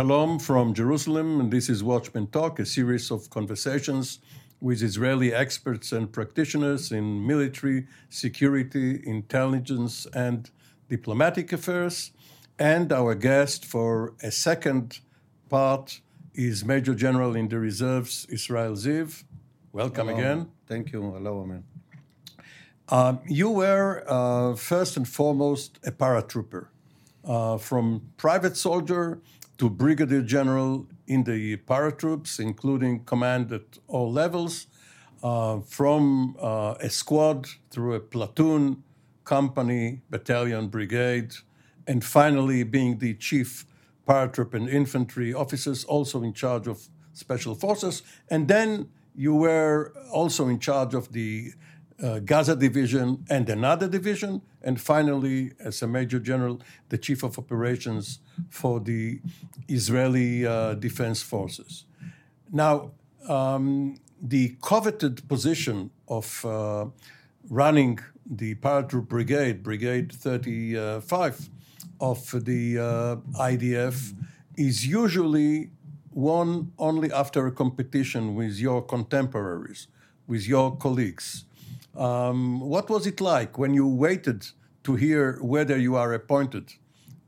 Shalom from Jerusalem, and this is Watchmen Talk, a series of conversations with Israeli experts and practitioners in military, security, intelligence, and diplomatic affairs. And our guest for a second part is Major General in the Reserves, Israel Ziv. Welcome Hello. again. Thank you. Hello, Amir. Um, you were uh, first and foremost a paratrooper, uh, from private soldier to brigadier general in the paratroops, including command at all levels, uh, from uh, a squad through a platoon, company, battalion, brigade, and finally being the chief paratroop and infantry officers, also in charge of special forces. And then you were also in charge of the uh, Gaza division and another division, and finally, as a major general, the chief of operations for the Israeli uh, Defense Forces. Now, um, the coveted position of uh, running the paratroop brigade, Brigade 35 of the uh, IDF, is usually won only after a competition with your contemporaries, with your colleagues. Um, what was it like when you waited to hear whether you are appointed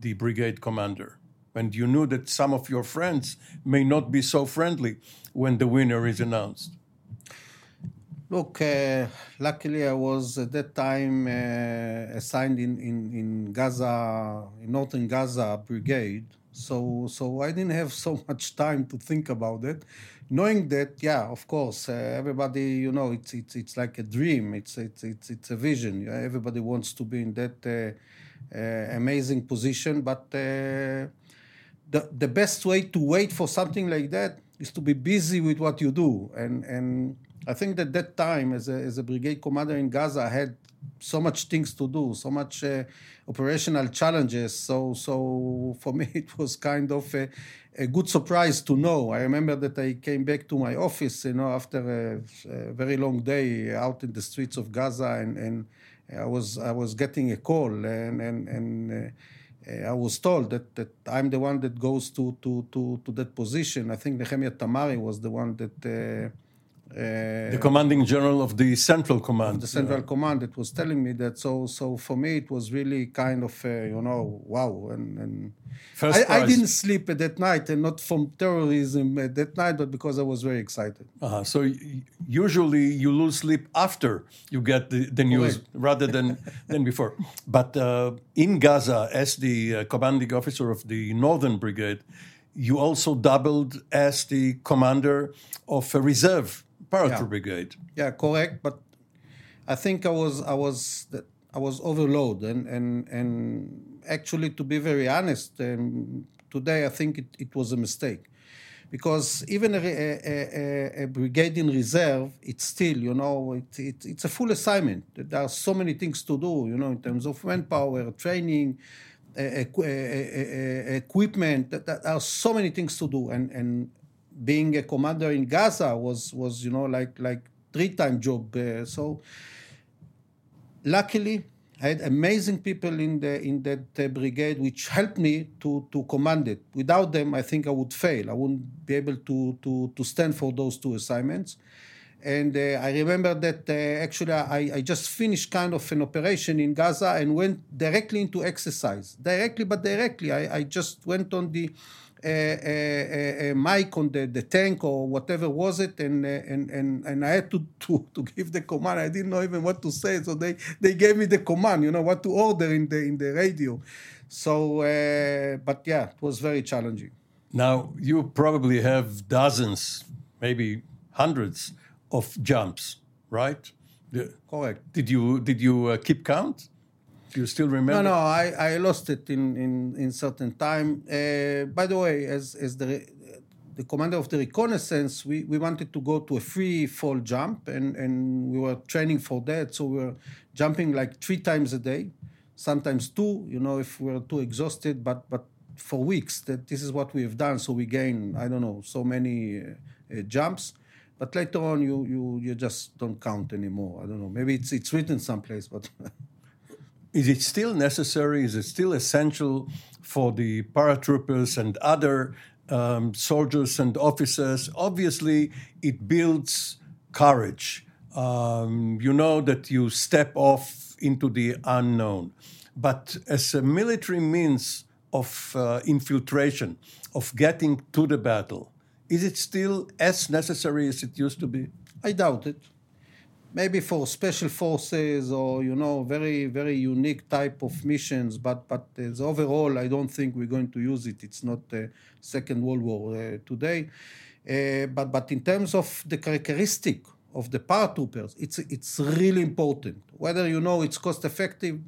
the brigade commander? When you knew that some of your friends may not be so friendly when the winner is announced? Look, uh, luckily I was at that time uh, assigned in, in, in Gaza, in northern Gaza brigade. So, so I didn't have so much time to think about it. Knowing that, yeah, of course, uh, everybody, you know, it's, it's, it's like a dream. It's, it's, it's, it's a vision. Everybody wants to be in that uh, uh, amazing position. But uh, the, the best way to wait for something like that is to be busy with what you do. And, and I think that that time, as a, as a brigade commander in Gaza, I had so much things to do, so much uh, operational challenges. So, so for me, it was kind of a, a, good surprise to know. I remember that I came back to my office, you know, after a, a very long day out in the streets of Gaza, and, and I was I was getting a call, and and and. Uh, I was told that, that I'm the one that goes to, to, to, to that position. I think Nehemia Tamari was the one that uh, the commanding general of the Central Command. The Central yeah. Command that was telling me that. So, so for me, it was really kind of, uh, you know, wow. And, and First I, I, didn't sleep at that night, and not from terrorism at that night, but because I was very excited. Uh-huh. So usually you lose sleep after you get the, the news Correct. rather than than before. But uh, in Gaza, as the uh, commanding officer of the Northern Brigade, you also doubled as the commander of a reserve paratroop yeah. brigade. Yeah, correct. But I think I was I was I was overloaded, and and and actually, to be very honest, um, today I think it, it was a mistake. Because even a, a, a, a, brigade in reserve, it's still, you know, it, it, it's a full assignment. There are so many things to do, you know, in terms of manpower, training, equipment. There are so many things to do, and and being a commander in Gaza was was you know like like three time job. Uh, so luckily, I had amazing people in the in that uh, brigade, which helped me to to command it. Without them, I think I would fail. I wouldn't be able to to to stand for those two assignments. And uh, I remember that uh, actually I, I just finished kind of an operation in Gaza and went directly into exercise. Directly, but directly. I, I just went on the a, a, mic on the, the tank or whatever was it, and and and, and I had to, to to give the command. I didn't know even what to say, so they they gave me the command, you know, what to order in the in the radio. So, uh, but yeah, it was very challenging. Now you probably have dozens, maybe hundreds of jumps, right? Correct. did you did you uh, keep count? You still remember? No, no, I, I lost it in, in, in certain time. Uh, by the way, as, as the, the commander of the reconnaissance, we, we wanted to go to a free fall jump, and, and we were training for that. So we were jumping like three times a day, sometimes two, you know, if we were too exhausted, but, but for weeks, that this is what we have done. So we gain, I don't know, so many uh, uh, jumps. But later on, you, you, you just don't count anymore. I don't know. Maybe it's, it's written someplace, but. Is it still necessary? Is it still essential for the paratroopers and other um, soldiers and officers? Obviously, it builds courage. Um, you know that you step off into the unknown. But as a military means of uh, infiltration, of getting to the battle, is it still as necessary as it used to be? I doubt it. Maybe for special forces or you know very very unique type of missions, but but as overall, I don't think we're going to use it. It's not uh, Second World War uh, today. Uh, but but in terms of the characteristic of the paratroopers, it's it's really important. Whether you know it's cost effective,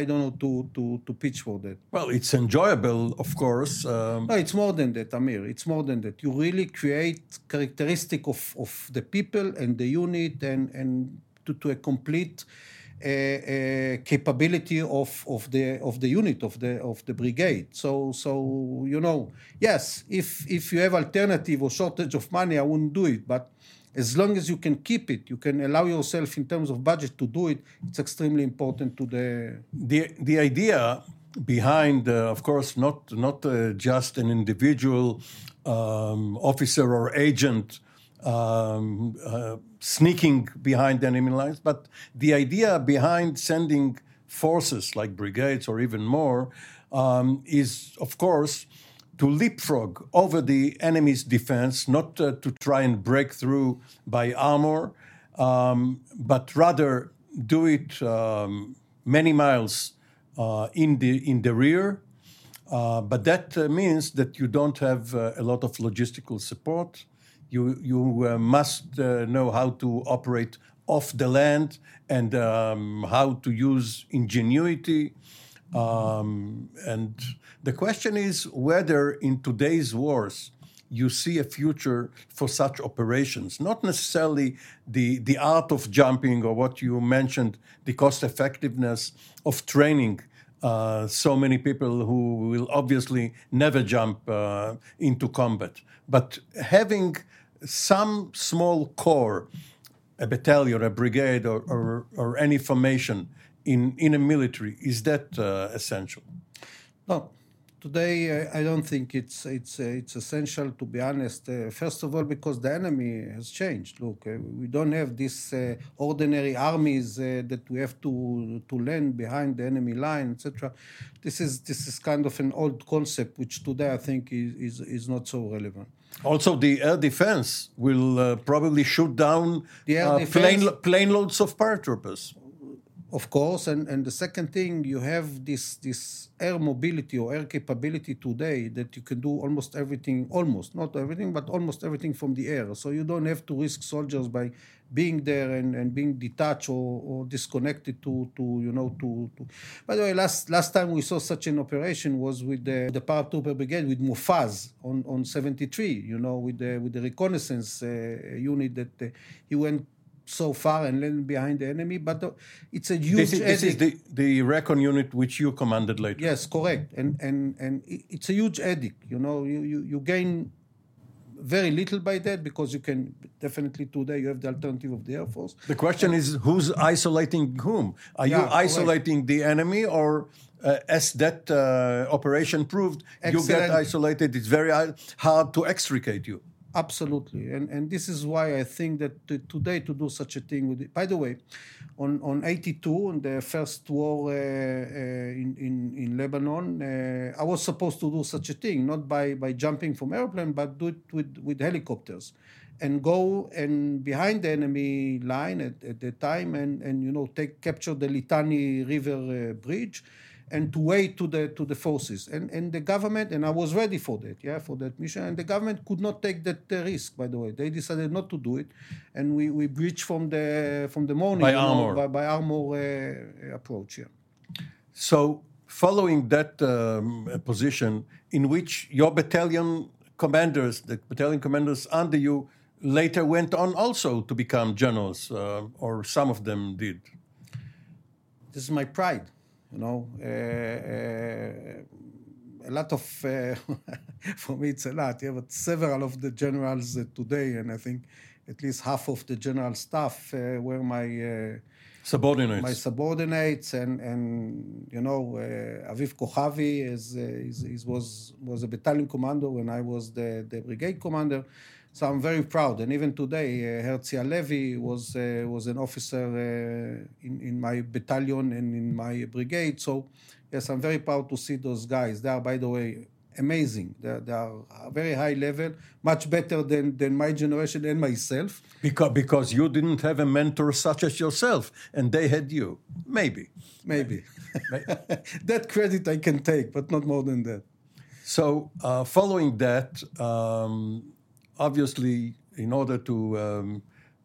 I don't know to to to pitch for that. Well, it's enjoyable, of course. Um, No, it's more than that, Amir. It's more than that. You really create characteristic of, of the people and the unit and, and to, to a complete uh, uh, capability of, of the of the unit of the of the brigade. So so you know, yes, if if you have alternative or shortage of money, I wouldn't do it. But as long as you can keep it, you can allow yourself in terms of budget to do it. It's extremely important to the the the idea behind, uh, of course, not not uh, just an individual um, officer or agent um, uh, sneaking behind enemy lines, but the idea behind sending forces like brigades or even more um, is, of course, to leapfrog over the enemy's defense, not uh, to try and break through by armor, um, but rather do it um, many miles uh, in the in the rear. Uh, but that uh, means that you don't have uh, a lot of logistical support. You you uh, must know how to operate off the land and um, how to use ingenuity. Um, and the question is whether in today's wars you see a future for such operations, not necessarily the, the art of jumping or what you mentioned, the cost effectiveness of training uh, so many people who will obviously never jump uh, into combat, but having some small corps, a battalion, a brigade, or, or, or any formation in, in a military, is that uh, essential? No, today I don't think it's it's uh, it's essential to be honest. Uh, first of all, because the enemy has changed. Look, uh, we don't have these uh, ordinary armies uh, that we have to to land behind the enemy line, etc. This is this is kind of an old concept, which today I think is is, is not so relevant. Also, the air defense will uh, probably shoot down plane, plane loads of paratroopers. Of course, and, and the second thing, you have this this air mobility or air capability today that you can do almost everything, almost not everything, but almost everything from the air. So you don't have to risk soldiers by being there and, and being detached or, or disconnected to, to you know to, to. By the way, last last time we saw such an operation was with the the paratrooper brigade with Mofaz on on 73. You know, with the with the reconnaissance uh, unit that uh, he went so far and landed behind the enemy. But uh, it's a huge. This is, this is the, the recon unit which you commanded later. Yes, correct. And and and it's a huge headache. You know, you you, you gain very little by that because you can definitely today you have the alternative of the air force. The question is who's isolating whom? Are Yeah, you correct. isolating the enemy or uh, as that uh, operation proved, you get isolated. It's very hard to extricate you. Absolutely, and and this is why I think that today to do such a thing would. By the way, on on eighty two, in the first war uh, uh, in in in Lebanon, uh, I was supposed to do such a thing, not by by jumping from airplane, but do it with with helicopters, and go and behind the enemy line at, at the time, and and you know take capture the Litani River uh, bridge. And to wait to the to the forces. And and the government and I was ready for that, yeah, for that mission. And the government could not take that uh, risk. By the way, they decided not to do it, and we, we breached from the from the morning By armor. by, by armor uh, approach. Yeah. So, following that um, position, in which your battalion commanders, the battalion commanders under you, later went on also to become generals, uh, or some of them did. this is my pride. You know, uh, uh, a lot of uh, for me it's a lot. Yeah, but several of the generals uh, today, and I think at least half of the general staff were my Subordinates. my subordinates, and and you know, uh, Aviv Kochavi is, is, is was was a battalion commander when I was the, the brigade commander. So I'm very proud, and even today, uh, Herzi Halevi was uh, was an officer uh, in in my battalion and in my brigade. So yes, I'm very proud to see those guys. They are, by the way, amazing. They are, they are very high level, much better than than my generation and myself. because, because you didn't have a mentor such as yourself, and they had you. Maybe. Maybe. that credit I can take, but not more than that. So, uh, following that, um, obviously, in order to um,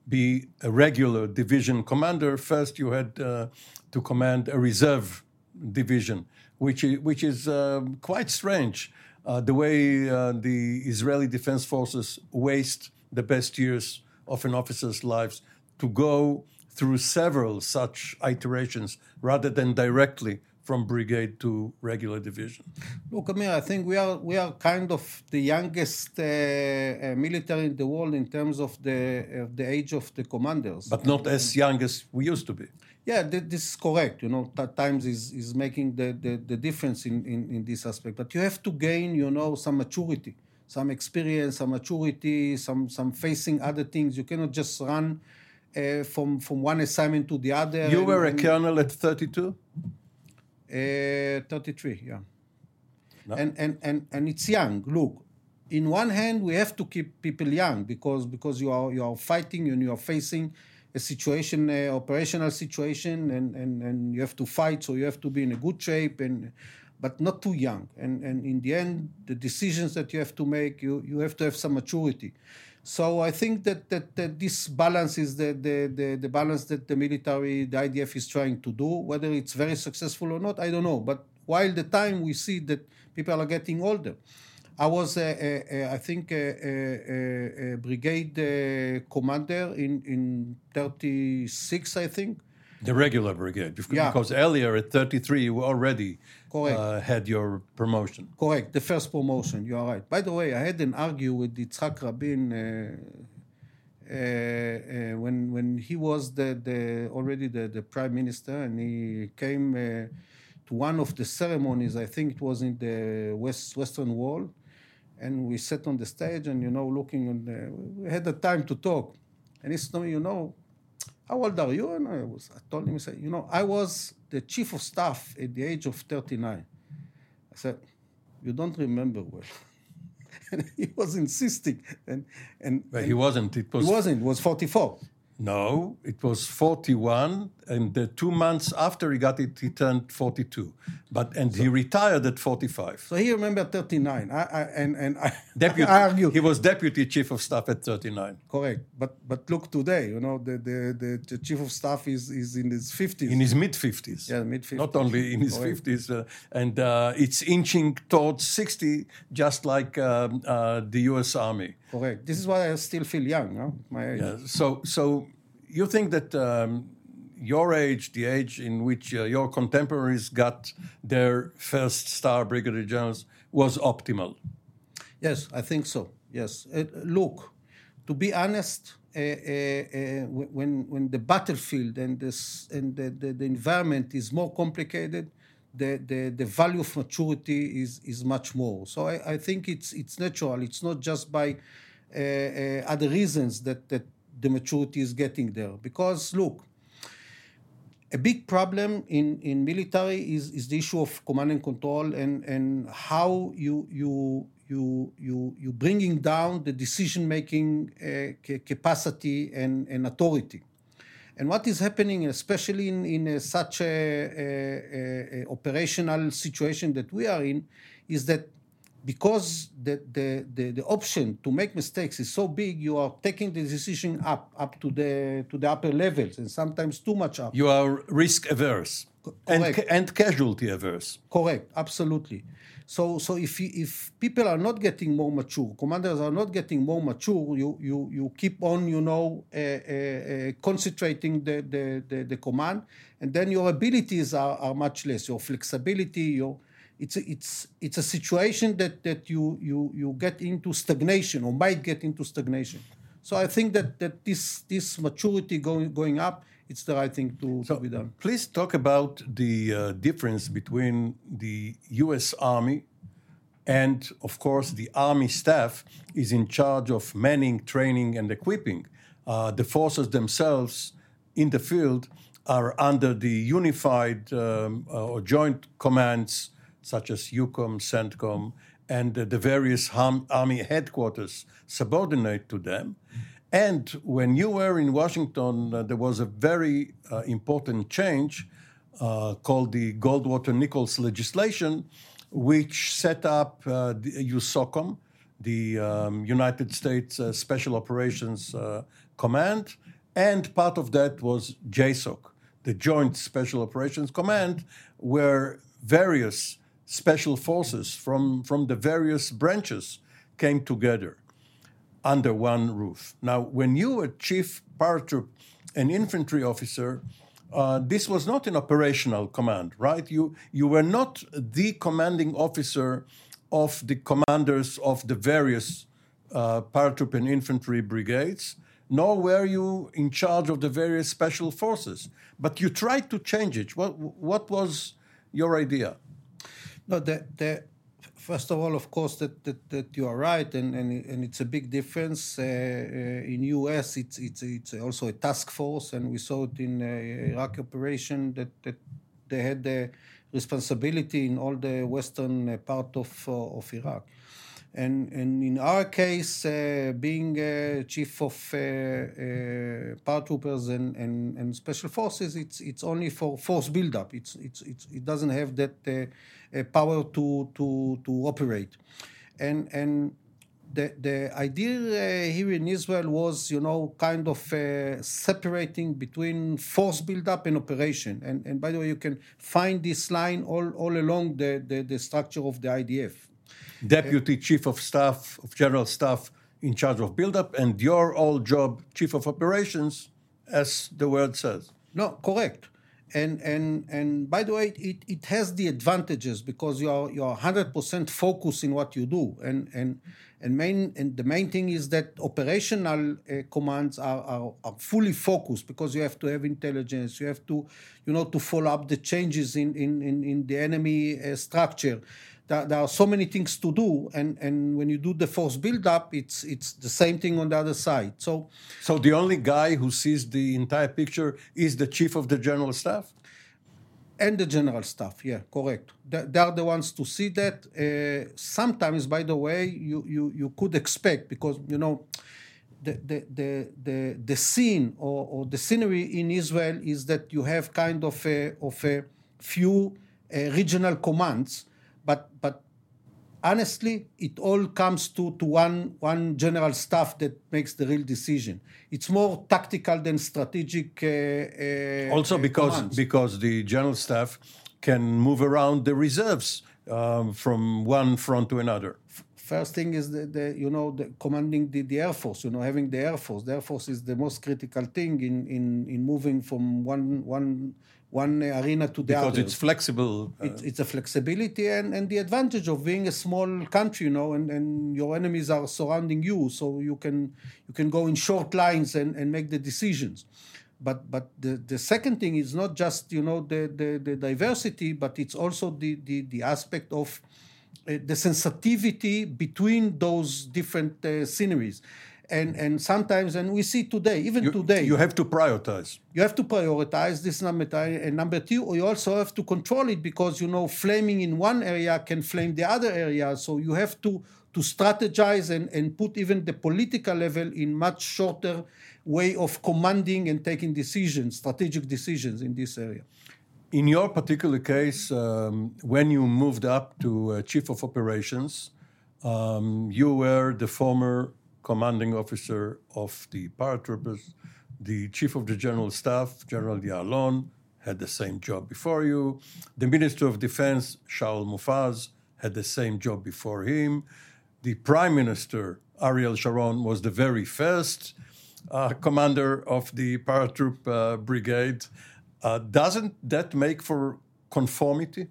be a regular division commander, first you had uh, to command a reserve division, which is, which is um, quite strange. Uh, the way uh, the Israeli Defense Forces waste the best years of an officer's lives to go through several such iterations rather than directly from brigade to regular division. Look, Amir, I think we are we are kind of the youngest uh, uh, military in the world in terms of the of the age of the commanders. but not as young as we used to be. yeah, th- this is correct. You know, that times is is making the, the, the difference in, in, in this aspect. But you have to gain, you know, some maturity, some experience, some maturity, some some facing other things. You cannot just run uh, from from one assignment to the other. You and- were a colonel at 32? Uh, 33, yeah. No. And, and, and, and it's young. Look, in one hand, we have to keep people young because, because you, are, you are fighting and you are facing a situation, uh, operational situation, and, and, and you have to fight, so you have to be in a good shape, and, but not too young. And, and in the end, the decisions that you have to make, you, you have to have some maturity. So I think that, that, that this balance is the, the, the, the balance that the military, the IDF is trying to do. Whether it's very successful or not, I don't know. But while the time we see that people are getting older. I was, I think, a, a, a brigade uh, commander in, in 36, I think. The regular brigade. Because Yeah. because earlier at 33, you already Correct. uh, had your promotion. Correct, the first promotion. You are right. By the way, I had an argue with Yitzhak Rabin uh, uh, uh, when when he was the, the already the, the prime minister, and he came uh, to one of the ceremonies. I think it was in the west western wall, and we sat on the stage, and you know, looking on the, we had the time to talk, and he said to me, you know. How old are you? And I was. I told him. I said, you know, I was the chief of staff at the age of 39. I said, you don't remember well. and he was insisting. And, and, But and he wasn't. It was, he was wasn't, it was 44. no. It was 41, and the two months after he got it, he turned 42. But and he retired at 45. So he remembered 39. I, I, and, and I, Deputy. I argue. He was deputy chief of staff at 39. Correct. But but look today, you know, the, the, the, the chief of staff is, is in his 50s. In his mid 50s. Yeah, mid-50s. Not only in his Correct. 50s, uh, and uh, it's inching towards 60, just like um, uh, the U.S. Army. Correct. This is why I still feel young, no? My age. Yeah, so, so you think that um, your age, the age in which uh, your contemporaries got their first star brigadier generals, was optimal? Yes, I think so. Yes. Uh, look, to be honest, uh, uh, uh, when when the battlefield and this and the, the, the environment is more complicated, the, the, the value of maturity is, is much more. So I, I think it's it's natural. It's not just by uh, other reasons that, that the maturity is getting there. Because look, a big problem in, in military is, is the issue of command and control and, and how you you you you you bringing down the decision making uh, capacity and, and authority. And what is happening, especially in, in such a, a, a, operational situation that we are in, is that because the, the, the, the, option to make mistakes is so big, you are taking the decision up, up to the, to the upper levels, and sometimes too much up. You are risk averse and, and casualty averse. Correct, absolutely. So, so if, if people are not getting more mature, commanders are not getting more mature, you, you, you keep on, you know, uh, uh, uh, concentrating the, the, the, the, command, and then your abilities are, are much less. Your flexibility, your it's a, it's it's a situation that that you you you get into stagnation or might get into stagnation. So I think that that this this maturity going going up it's the right thing to, so to be done. Please talk about the uh, difference between the U.S. Army and, of course, the Army staff is in charge of manning, training, and equipping. Uh, the forces themselves in the field are under the unified um, uh, or joint commands such as EUCOM, CENTCOM, and the various army headquarters subordinate to them. And when you were in Washington, uh, there was a very uh, important change uh, called the Goldwater Nichols legislation, which set up uh, the USSOCOM, the um, United States uh, Special Operations uh, Command, and part of that was JSOC, the Joint Special Operations Command, where various special forces from, from the various branches came together under one roof. Now, when you were chief paratroop and infantry officer, uh, this was not an operational command, right? You you were not the commanding officer of the commanders of the various uh, paratroop and infantry brigades, nor were you in charge of the various special forces. But you tried to change it. What what was your idea? No, the the First of all, of course, that, that, that you are right, and, and, and it's a big difference. Uh, uh, in U.S., it's, it's, it's also a task force, and we saw it in uh, Iraq operation that, that they had the responsibility in all the western uh, part of, uh, of Iraq. And, and in our case, uh, being chief of uh, paratroopers and, and, and special forces, it's, it's only for force buildup. It's, it's, it's, it doesn't have that power to, to, to operate. And, and the, the idea uh, here in Israel was, you know, kind of uh, separating between force buildup and operation. And, and by the way, you can find this line all, all along the, the, the structure of the IDF. Deputy Chief of Staff, of General Staff in charge of buildup, and your old job, Chief of Operations, as the word says. No, correct. And and and by the way, it, it has the advantages because you are you are hundred percent focused in what you do. And and and main and the main thing is that operational uh, commands are, are, are fully focused because you have to have intelligence. You have to you know to follow up the changes in in in, in the enemy uh, structure there, are so many things to do and, and when you do the force build-up it's it's the same thing on the other side. So so the only guy who sees the entire picture is the chief of the general staff? And the general staff yeah correct. They are the ones to see that. Uh, sometimes by the way you, you you could expect because you know the, the, the, the, the scene or, or the scenery in Israel is that you have kind of a, of a few uh, regional commands but but honestly, it all comes to, to one, one general staff that makes the real decision. It's more tactical than strategic. Uh, uh, also, because commands. because the general staff can move around the reserves um, from one front to another. First thing is the, the you know the commanding the, the air force. You know having the air force. The air force is the most critical thing in in, in moving from one one one arena to the because other. Because it's flexible. Uh, it's, it's, a flexibility and, and the advantage of being a small country, you know, and, and your enemies are surrounding you, so you can you can go in short lines and, and make the decisions. But but the, the second thing is not just you know the, the, the diversity, but it's also the the, the aspect of uh, the sensitivity between those different uh, sceneries and and sometimes and we see today even you, today. you have to prioritize. You have to prioritize this number and number two you also have to control it because you know flaming in one area can flame the other area. So you have to to strategize and, and put even the political level in much shorter way of commanding and taking decisions, strategic decisions in this area. In your particular case, um, when you moved up to uh, chief of operations, um, you were the former commanding officer of the paratroopers. The chief of the general staff, General Ya'alon, had the same job before you. The Minister of Defense, Shaul Mofaz, had the same job before him. The Prime Minister, Ariel Sharon, was the very first uh, commander of the paratroop uh, brigade. Uh, doesn't that make for conformity?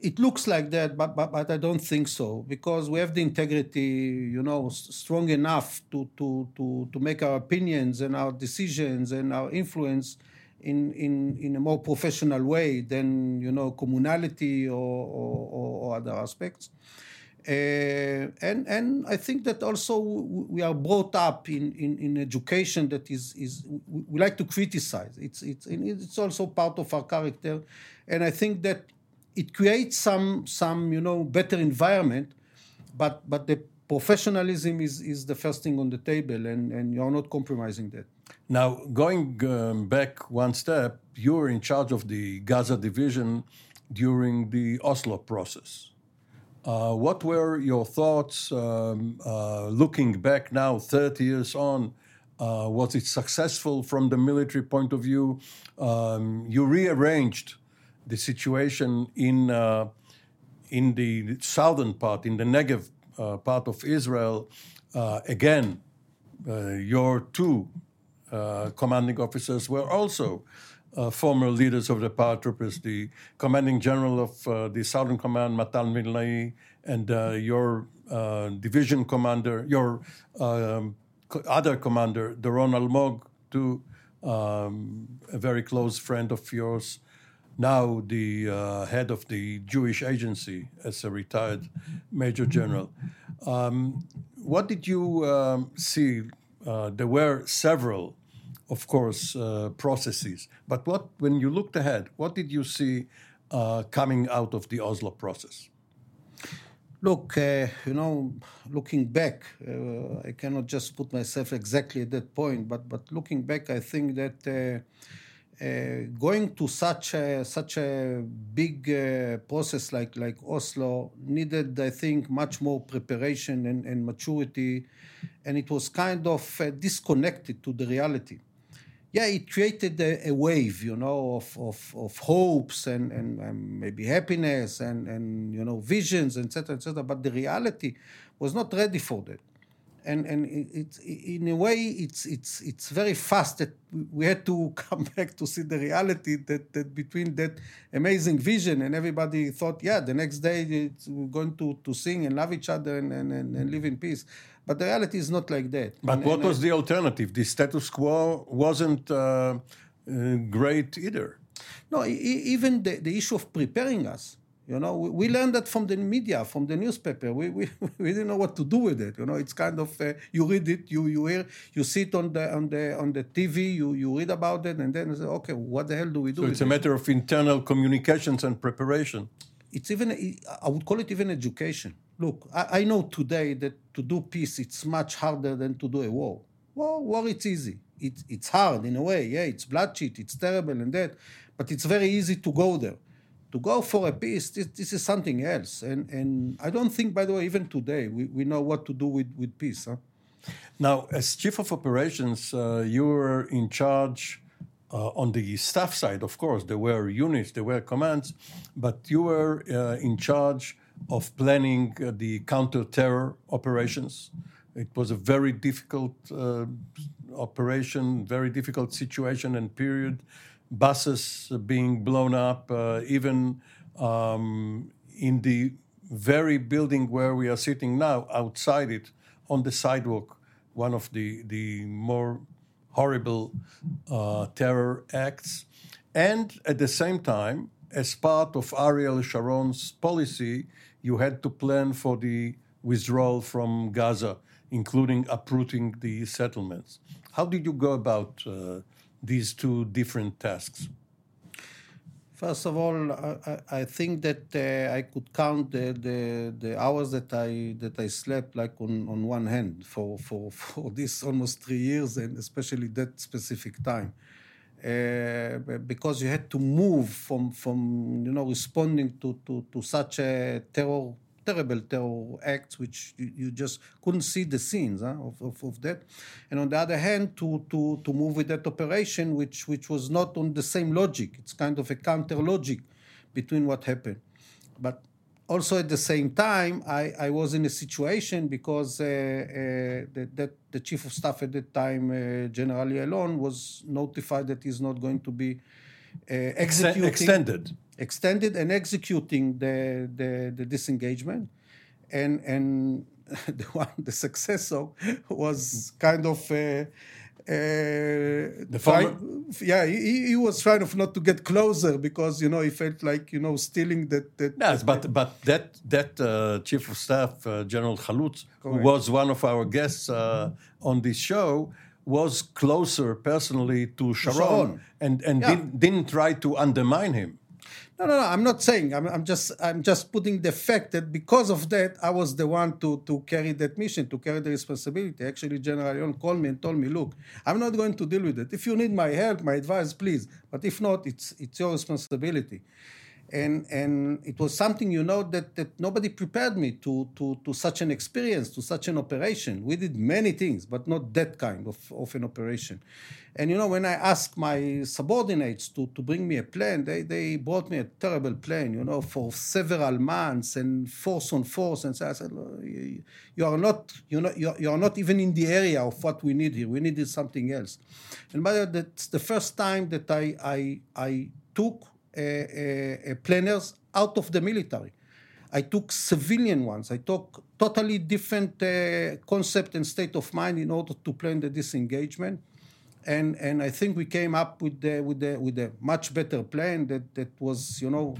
It looks like that, but, but, but I don't think so because we have the integrity, you know, strong enough to, to, to, to make our opinions and our decisions and our influence in, in, in a more professional way than, you know, communality or, or, or other aspects. Uh, and and I think that also we are brought up in, in, in education that is is we like to criticize. It's it's it's also part of our character, and I think that it creates some some you know better environment, but but the professionalism is is the first thing on the table, and and you're not compromising that. Now going um, back one step, you were in charge of the Gaza division during the Oslo process. Uh, what were your thoughts um, uh, looking back now, 30 years on? Uh, was it successful from the military point of view? Um, you rearranged the situation in uh, in the southern part, in the Negev uh, part of Israel. Uh, again, your two commanding officers were also uh, former leaders of the paratroopers, the commanding general of uh, the Southern Command, Matan Vilnai, and uh, your uh, division commander, your um, other commander, Doron Almog, too, um, a very close friend of yours, now the uh, head of the Jewish agency as a retired major general. Um, what did you um, see? Uh, there were several of course, uh, processes. But what, when you looked ahead, what did you see uh, coming out of the Oslo process? Look, uh, you know, looking back, uh, I cannot just put myself exactly at that point, but but looking back, I think that Uh, going to such a, such a big uh, process like like Oslo needed, I think, much more preparation and, and maturity, and it was kind of uh, disconnected to the reality yeah, it created a, a, wave, you know, of, of, of hopes and, and, and, maybe happiness and, and, you know, visions, etc., etc. But the reality was not ready for that. And, and it, it, in a way, it's, it's, it's very fast that we had to come back to see the reality that, that between that amazing vision and everybody thought, yeah, the next day we're going to, to sing and love each other and, and, and live in peace. But the reality is not like that. But and, what and was I, the alternative? The status quo wasn't uh, uh, great either. No, even the, the issue of preparing us. You know, we, we, learned that from the media, from the newspaper. We, we, we didn't know what to do with it. You know, it's kind of uh, you read it, you you hear, you see it on the on the on the TV, you you read about it, and then say, okay, what the hell do we do? So it's a matter of internal communications and preparation. It's even I would call it even education. Look, I, I, know today that to do peace it's much harder than to do a war. War, war it's easy. It, it's hard in a way. Yeah, it's bloodshed, it's terrible and that, but it's very easy to go there. To go for a peace, this, this is something else. And, and I don't think, by the way, even today, we, we know what to do with, with peace. Huh? Now, as chief of operations, uh, you were in charge uh, on the staff side, of course. There were units, there were commands, but you were uh, in charge of planning uh, the counter-terror operations. It was a very difficult uh, operation, very difficult situation and period. Buses being blown up, uh, even um, in the very building where we are sitting now, outside it, on the sidewalk, one of the, the more horrible uh, terror acts. And at the same time, as part of Ariel Sharon's policy, you had to plan for the withdrawal from Gaza, including uprooting the settlements. How did you go about uh, these two different tasks? First of all, I, I think that uh, I could count the, the, the, hours that I that I slept like on, on one hand for, for, for this almost three years, and especially that specific time, uh, because you had to move from from you know responding to, to, to such a terror terrible terror acts, which you, you just couldn't see the scenes huh, of, of, of, that. And on the other hand, to, to, to move with that operation, which, which was not on the same logic. It's kind of a counter logic between what happened. But also at the same time, I, I was in a situation because uh, uh, the, that the chief of staff at that time, uh, General Ya'alon, was notified that he's not going to be uh, executing. Extended extended and executing the, the, the disengagement. And, and the one, the successor was kind of uh, uh, the former, yeah, he, he, was trying of not to get closer because you know he felt like you know stealing that. that yes, but but that that uh, chief of staff, uh, General Halutz, who was one of our guests uh, on this show, was closer personally to Sharon, Sharon. and and yeah. didn't, didn't try to undermine him. No, no, no. I'm not saying. I'm, I'm just. I'm just putting the fact that because of that, I was the one to to carry that mission, to carry the responsibility. Actually, General Ya'alon called me and told me, "Look, I'm not going to deal with it. If you need my help, my advice, please. But if not, it's it's your responsibility." And and it was something you know that that nobody prepared me to to to such an experience to such an operation. We did many things but not that kind of of an operation. And you know when i asked my subordinates to to bring me a plane they they brought me a terrible plane you know for several months and force on force. And so i said you are not you know you are not even in the area of what we need here. We needed something else. And by the way that's the first time that i i i took planners out of the military. I took civilian ones. I took totally different uh, concept and state of mind in order to plan the disengagement. And, and I think we came up with the, with the, with a much better plan that, that was, you know,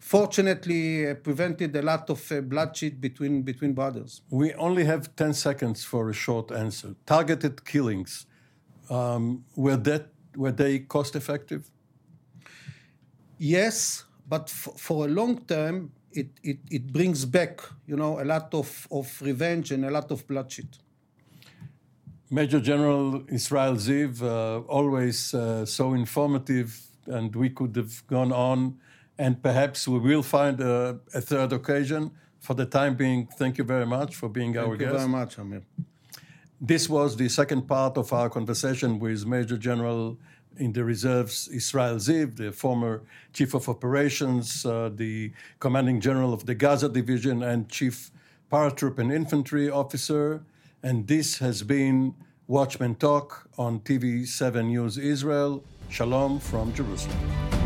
fortunately uh, prevented a lot of uh, bloodshed between, between brothers. We only have 10 seconds for a short answer. Targeted killings, um, were, that, were they cost effective? Yes, but for a long term, it, it, it brings back, you know, a lot of, of revenge and a lot of bloodshed. Major General Israel Ziv, uh, always uh, so informative, and we could have gone on, and perhaps we will find a, a, third occasion. For the time being, thank you very much for being thank our guest. Thank you very much, Amir. This was the second part of our conversation with Major General in the reserves Israel Ziv, the former chief of operations, uh, the commanding general of the Gaza division, and chief paratroop and infantry officer. And this has been Watchmen Talk on TV 7 News Israel. Shalom from Jerusalem.